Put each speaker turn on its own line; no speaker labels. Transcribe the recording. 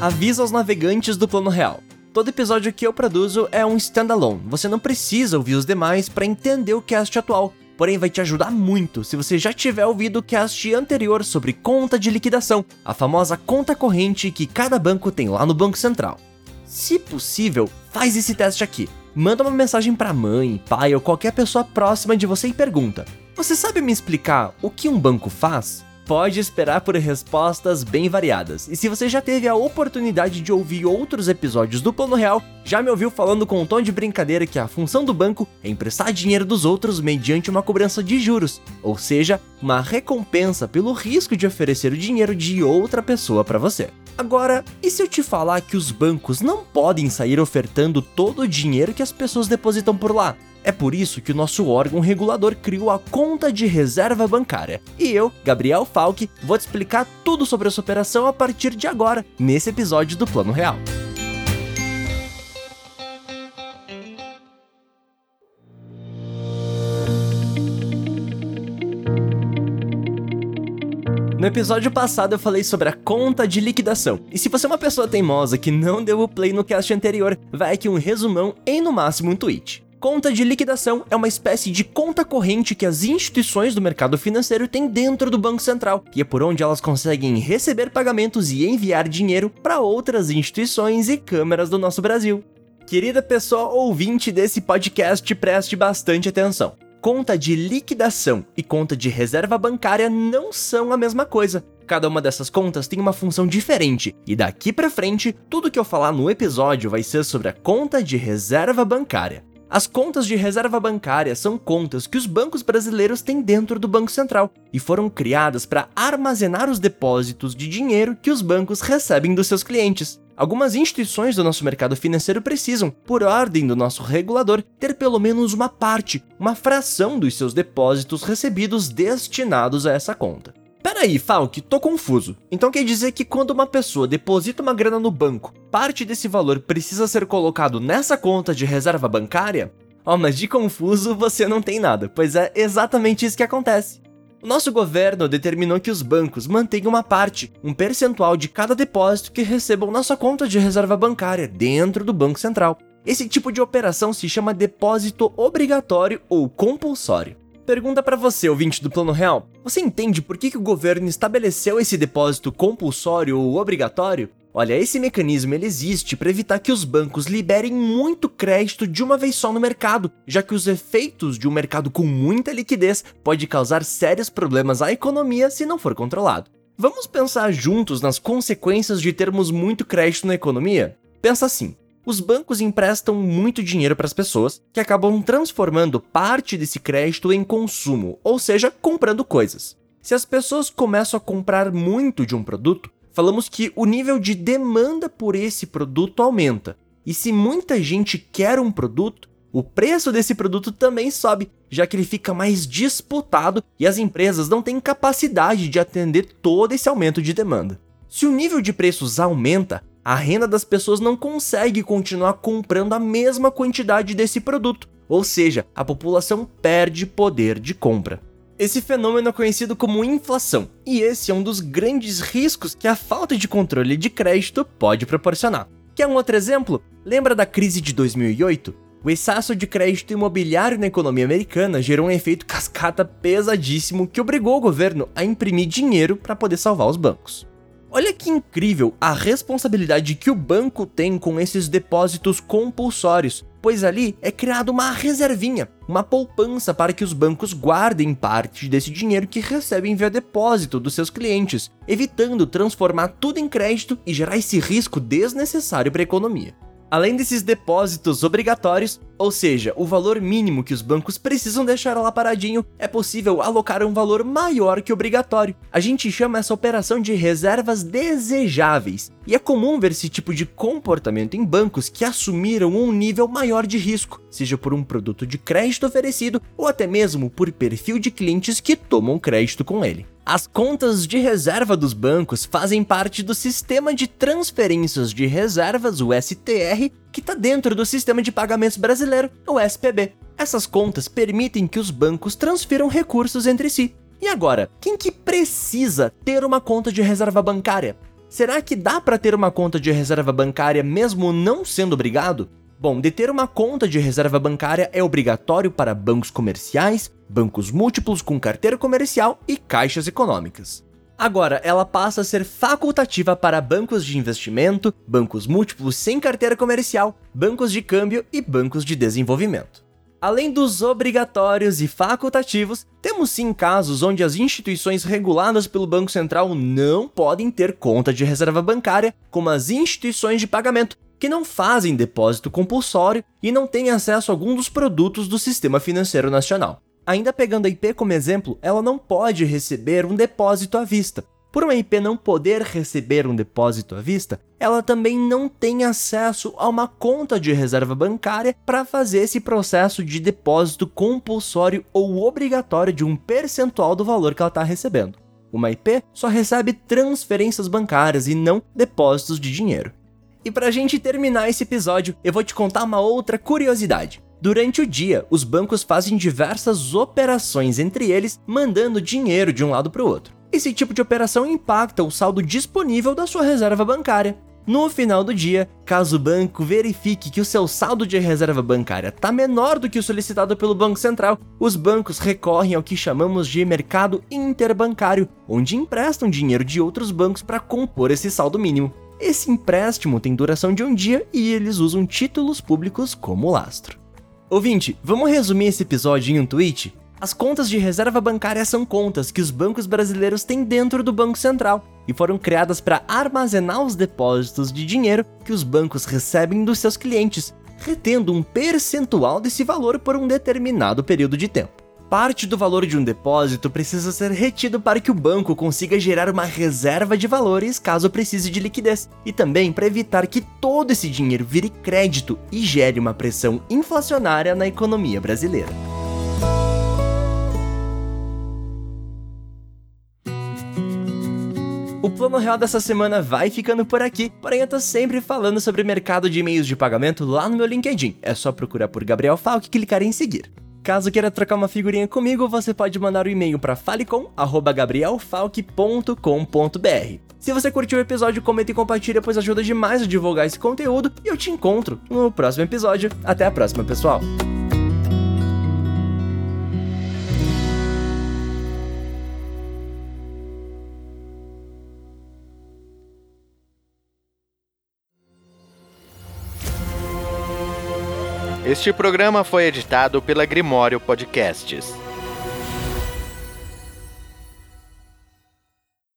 Aviso aos navegantes do Plano Real. Todo episódio que eu produzo é um standalone. Você não precisa ouvir os demais para entender o cast atual. Porém, vai te ajudar muito se você já tiver ouvido o cast anterior sobre conta de liquidação, a famosa conta corrente que cada banco tem lá no Banco Central. Se possível, faz esse teste aqui. Manda uma mensagem para mãe, pai ou qualquer pessoa próxima de você e pergunta: Você sabe me explicar o que um banco faz? Pode esperar por respostas bem variadas. E se você já teve a oportunidade de ouvir outros episódios do Plano Real, já me ouviu falando com um tom de brincadeira que a função do banco é emprestar dinheiro dos outros mediante uma cobrança de juros, ou seja, uma recompensa pelo risco de oferecer o dinheiro de outra pessoa para você. Agora, e se eu te falar que os bancos não podem sair ofertando todo o dinheiro que as pessoas depositam por lá? É por isso que o nosso órgão regulador criou a conta de reserva bancária. E eu, Gabriel Falck, vou te explicar tudo sobre essa operação a partir de agora, nesse episódio do Plano Real. No episódio passado eu falei sobre a conta de liquidação. E se você é uma pessoa teimosa que não deu o play no cast anterior, vai aqui um resumão em no máximo um tweet. Conta de liquidação é uma espécie de conta corrente que as instituições do mercado financeiro têm dentro do Banco Central, e é por onde elas conseguem receber pagamentos e enviar dinheiro para outras instituições e câmeras do nosso Brasil. Querida pessoa ouvinte desse podcast, preste bastante atenção. Conta de liquidação e conta de reserva bancária não são a mesma coisa. Cada uma dessas contas tem uma função diferente, e daqui para frente, tudo que eu falar no episódio vai ser sobre a conta de reserva bancária. As contas de reserva bancária são contas que os bancos brasileiros têm dentro do Banco Central e foram criadas para armazenar os depósitos de dinheiro que os bancos recebem dos seus clientes. Algumas instituições do nosso mercado financeiro precisam, por ordem do nosso regulador, ter pelo menos uma parte, uma fração dos seus depósitos recebidos destinados a essa conta. Peraí, Falk, tô confuso. Então quer dizer que quando uma pessoa deposita uma grana no banco, parte desse valor precisa ser colocado nessa conta de reserva bancária? Oh, mas de confuso você não tem nada, pois é exatamente isso que acontece. O nosso governo determinou que os bancos mantenham uma parte, um percentual de cada depósito que recebam na sua conta de reserva bancária dentro do Banco Central. Esse tipo de operação se chama depósito obrigatório ou compulsório. Pergunta para você, ouvinte do Plano Real: você entende por que, que o governo estabeleceu esse depósito compulsório ou obrigatório? Olha, esse mecanismo ele existe para evitar que os bancos liberem muito crédito de uma vez só no mercado, já que os efeitos de um mercado com muita liquidez pode causar sérios problemas à economia se não for controlado. Vamos pensar juntos nas consequências de termos muito crédito na economia? Pensa assim: os bancos emprestam muito dinheiro para as pessoas, que acabam transformando parte desse crédito em consumo, ou seja, comprando coisas. Se as pessoas começam a comprar muito de um produto, falamos que o nível de demanda por esse produto aumenta. E se muita gente quer um produto, o preço desse produto também sobe, já que ele fica mais disputado e as empresas não têm capacidade de atender todo esse aumento de demanda. Se o nível de preços aumenta, a renda das pessoas não consegue continuar comprando a mesma quantidade desse produto, ou seja, a população perde poder de compra. Esse fenômeno é conhecido como inflação, e esse é um dos grandes riscos que a falta de controle de crédito pode proporcionar. Quer um outro exemplo? Lembra da crise de 2008? O excesso de crédito imobiliário na economia americana gerou um efeito cascata pesadíssimo que obrigou o governo a imprimir dinheiro para poder salvar os bancos. Olha que incrível a responsabilidade que o banco tem com esses depósitos compulsórios, pois ali é criada uma reservinha, uma poupança para que os bancos guardem parte desse dinheiro que recebem via depósito dos seus clientes, evitando transformar tudo em crédito e gerar esse risco desnecessário para a economia. Além desses depósitos obrigatórios, ou seja, o valor mínimo que os bancos precisam deixar lá paradinho, é possível alocar um valor maior que obrigatório. A gente chama essa operação de reservas desejáveis, e é comum ver esse tipo de comportamento em bancos que assumiram um nível maior de risco, seja por um produto de crédito oferecido ou até mesmo por perfil de clientes que tomam crédito com ele. As contas de reserva dos bancos fazem parte do sistema de transferências de reservas, o STR, que está dentro do sistema de pagamentos brasileiro, o SPB. Essas contas permitem que os bancos transfiram recursos entre si. E agora, quem que precisa ter uma conta de reserva bancária? Será que dá para ter uma conta de reserva bancária mesmo não sendo obrigado? Bom, de ter uma conta de reserva bancária é obrigatório para bancos comerciais, bancos múltiplos com carteira comercial e caixas econômicas. Agora, ela passa a ser facultativa para bancos de investimento, bancos múltiplos sem carteira comercial, bancos de câmbio e bancos de desenvolvimento. Além dos obrigatórios e facultativos, temos sim casos onde as instituições reguladas pelo Banco Central não podem ter conta de reserva bancária, como as instituições de pagamento, que não fazem depósito compulsório e não têm acesso a algum dos produtos do sistema financeiro nacional. Ainda pegando a IP como exemplo, ela não pode receber um depósito à vista, por uma IP não poder receber um depósito à vista, ela também não tem acesso a uma conta de reserva bancária para fazer esse processo de depósito compulsório ou obrigatório de um percentual do valor que ela está recebendo. Uma IP só recebe transferências bancárias e não depósitos de dinheiro. E para a gente terminar esse episódio, eu vou te contar uma outra curiosidade. Durante o dia, os bancos fazem diversas operações entre eles, mandando dinheiro de um lado para o outro. Esse tipo de operação impacta o saldo disponível da sua reserva bancária. No final do dia, caso o banco verifique que o seu saldo de reserva bancária está menor do que o solicitado pelo Banco Central, os bancos recorrem ao que chamamos de mercado interbancário, onde emprestam dinheiro de outros bancos para compor esse saldo mínimo. Esse empréstimo tem duração de um dia e eles usam títulos públicos como lastro. Ouvinte, vamos resumir esse episódio em um tweet? As contas de reserva bancária são contas que os bancos brasileiros têm dentro do Banco Central e foram criadas para armazenar os depósitos de dinheiro que os bancos recebem dos seus clientes, retendo um percentual desse valor por um determinado período de tempo. Parte do valor de um depósito precisa ser retido para que o banco consiga gerar uma reserva de valores caso precise de liquidez, e também para evitar que todo esse dinheiro vire crédito e gere uma pressão inflacionária na economia brasileira. O plano real dessa semana vai ficando por aqui, porém eu tô sempre falando sobre mercado de e-mails de pagamento lá no meu LinkedIn. É só procurar por Gabriel Falk e clicar em seguir. Caso queira trocar uma figurinha comigo, você pode mandar o um e-mail para falecom@gabrielfalk.com.br. Se você curtiu o episódio, comenta e compartilha, pois ajuda demais a divulgar esse conteúdo. E eu te encontro no próximo episódio. Até a próxima, pessoal!
Este programa foi editado pela Grimório Podcasts.